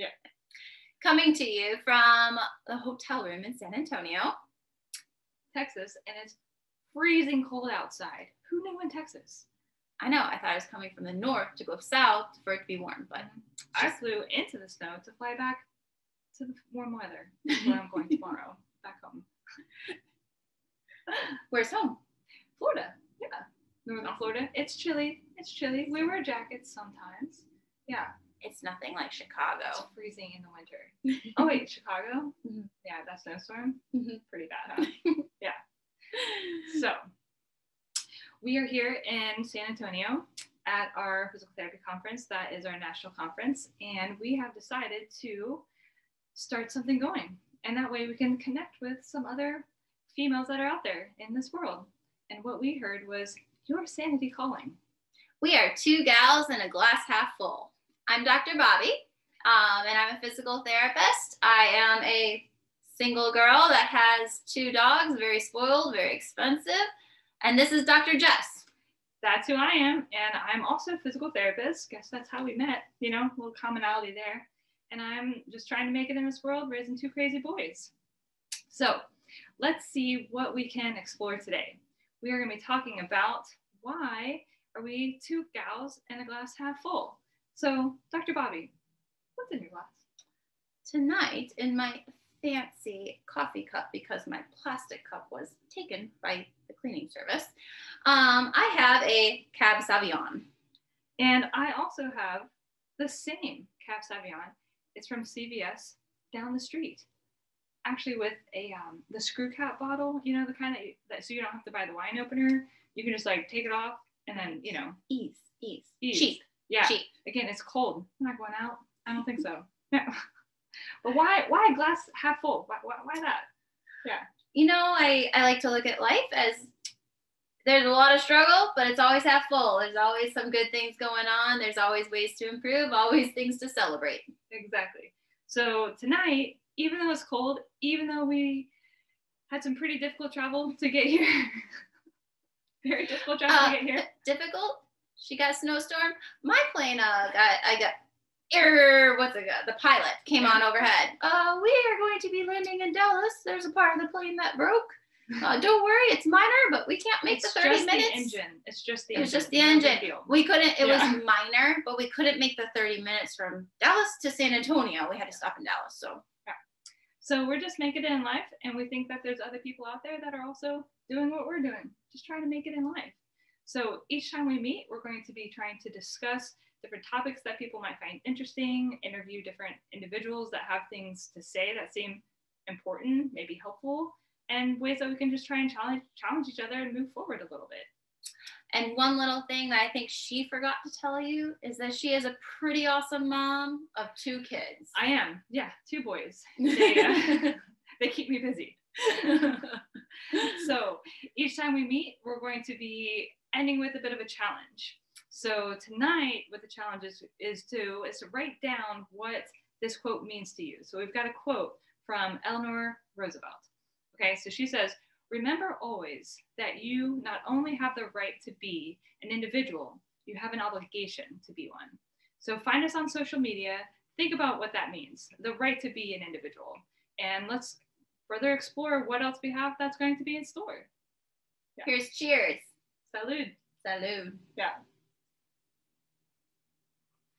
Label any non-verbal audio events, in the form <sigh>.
Yeah. Coming to you from the hotel room in San Antonio. Texas, and it's freezing cold outside. Who knew in Texas? I know, I thought I was coming from the north to go south for it to be warm, but mm-hmm. I Just- flew into the snow to fly back to the warm weather. Where I'm <laughs> going tomorrow, back home. where's home? Florida, yeah, northern Florida. It's chilly. It's chilly. We wear jackets sometimes. Yeah, It's nothing like it's Chicago. freezing in the winter. <laughs> Oh wait, Chicago. Mhm. Yeah, that snowstorm. Mhm. Pretty bad, huh? <laughs> yeah. So we are here in San Antonio at our physical therapy conference. That is our national conference, and we have decided to start something going, and that way we can connect with some other females that are out there in this world. And what we heard was your sanity calling. We are two gals in a glass half full. I'm Dr. Bobby, um, and I'm a physical therapist. I am a single girl that has two dogs, very spoiled, very expensive. And this is Dr. Jess. That's who I am, and I'm also a physical therapist. Guess that's how we met. You know, a little commonality there. And I'm just trying to make it in this world, raising two crazy boys. So let's see what we can explore today. We are going to be talking about why are we two gals and a glass half full. So, Dr. Bobby, what's in your glass? Tonight, in my fancy coffee cup, because my plastic cup was taken by the cleaning service, um, I have a Cab Sauvignon. And I also have the same Cab Sauvignon. It's from CVS down the street. Actually, with a um, the screw cap bottle, you know, the kind of that, so you don't have to buy the wine opener. You can just like take it off and then, you know, Ease, ease, Ease. cheap, yeah. cheap. Again, it's cold. I'm not going out. I don't think so. <laughs> Yeah. but why? Why a glass half full? Why? Why, why that? Yeah. You know, I, I like to look at life as there's a lot of struggle, but it's always half full. There's always some good things going on. There's always ways to improve, always things to celebrate. Exactly. So tonight, even though it's cold, even though we had some pretty difficult travel to get here, <laughs> very difficult travel Uh, to get here. Difficult. She got snowstorm. My plane, uh, got, I got, er, what's it got? The pilot came on overhead. Uh, we are going to be landing in Dallas. There's a part of the plane that broke. Uh, don't worry, it's minor, but we can't make it's the 30 just minutes. the engine. It's just the It was engine. just the engine. We couldn't, it Yeah. was <laughs> minor, but we couldn't make the 30 minutes from Dallas to San Antonio. We had to stop in Dallas. So yeah. So we're just making it in life, and we think that there's other people out there that are also doing what we're doing, just trying to make it in life. So each time we meet, we're going to be trying to discuss different topics that people might find interesting, interview different individuals that have things to say that seem important, maybe helpful, and ways that we can just try and challenge challenge each other and move forward a little bit. And one little thing that I think she forgot to tell you is that she is a pretty awesome mom of two kids. I am, yeah, two boys. <laughs> They, uh, <laughs> they keep me busy. <laughs> so each time we meet, we're going to be ending with a bit of a challenge. So tonight, what the challenge is, is to is to write down what this quote means to you. So we've got a quote from Eleanor Roosevelt. Okay, so she says, "Remember always that you not only have the right to be an individual, you have an obligation to be one." So find us on social media. Think about what that means, the right to be an individual, and let's further explore what else we have that's going to be in store. Here's cheers. Salud. Salud. Yeah.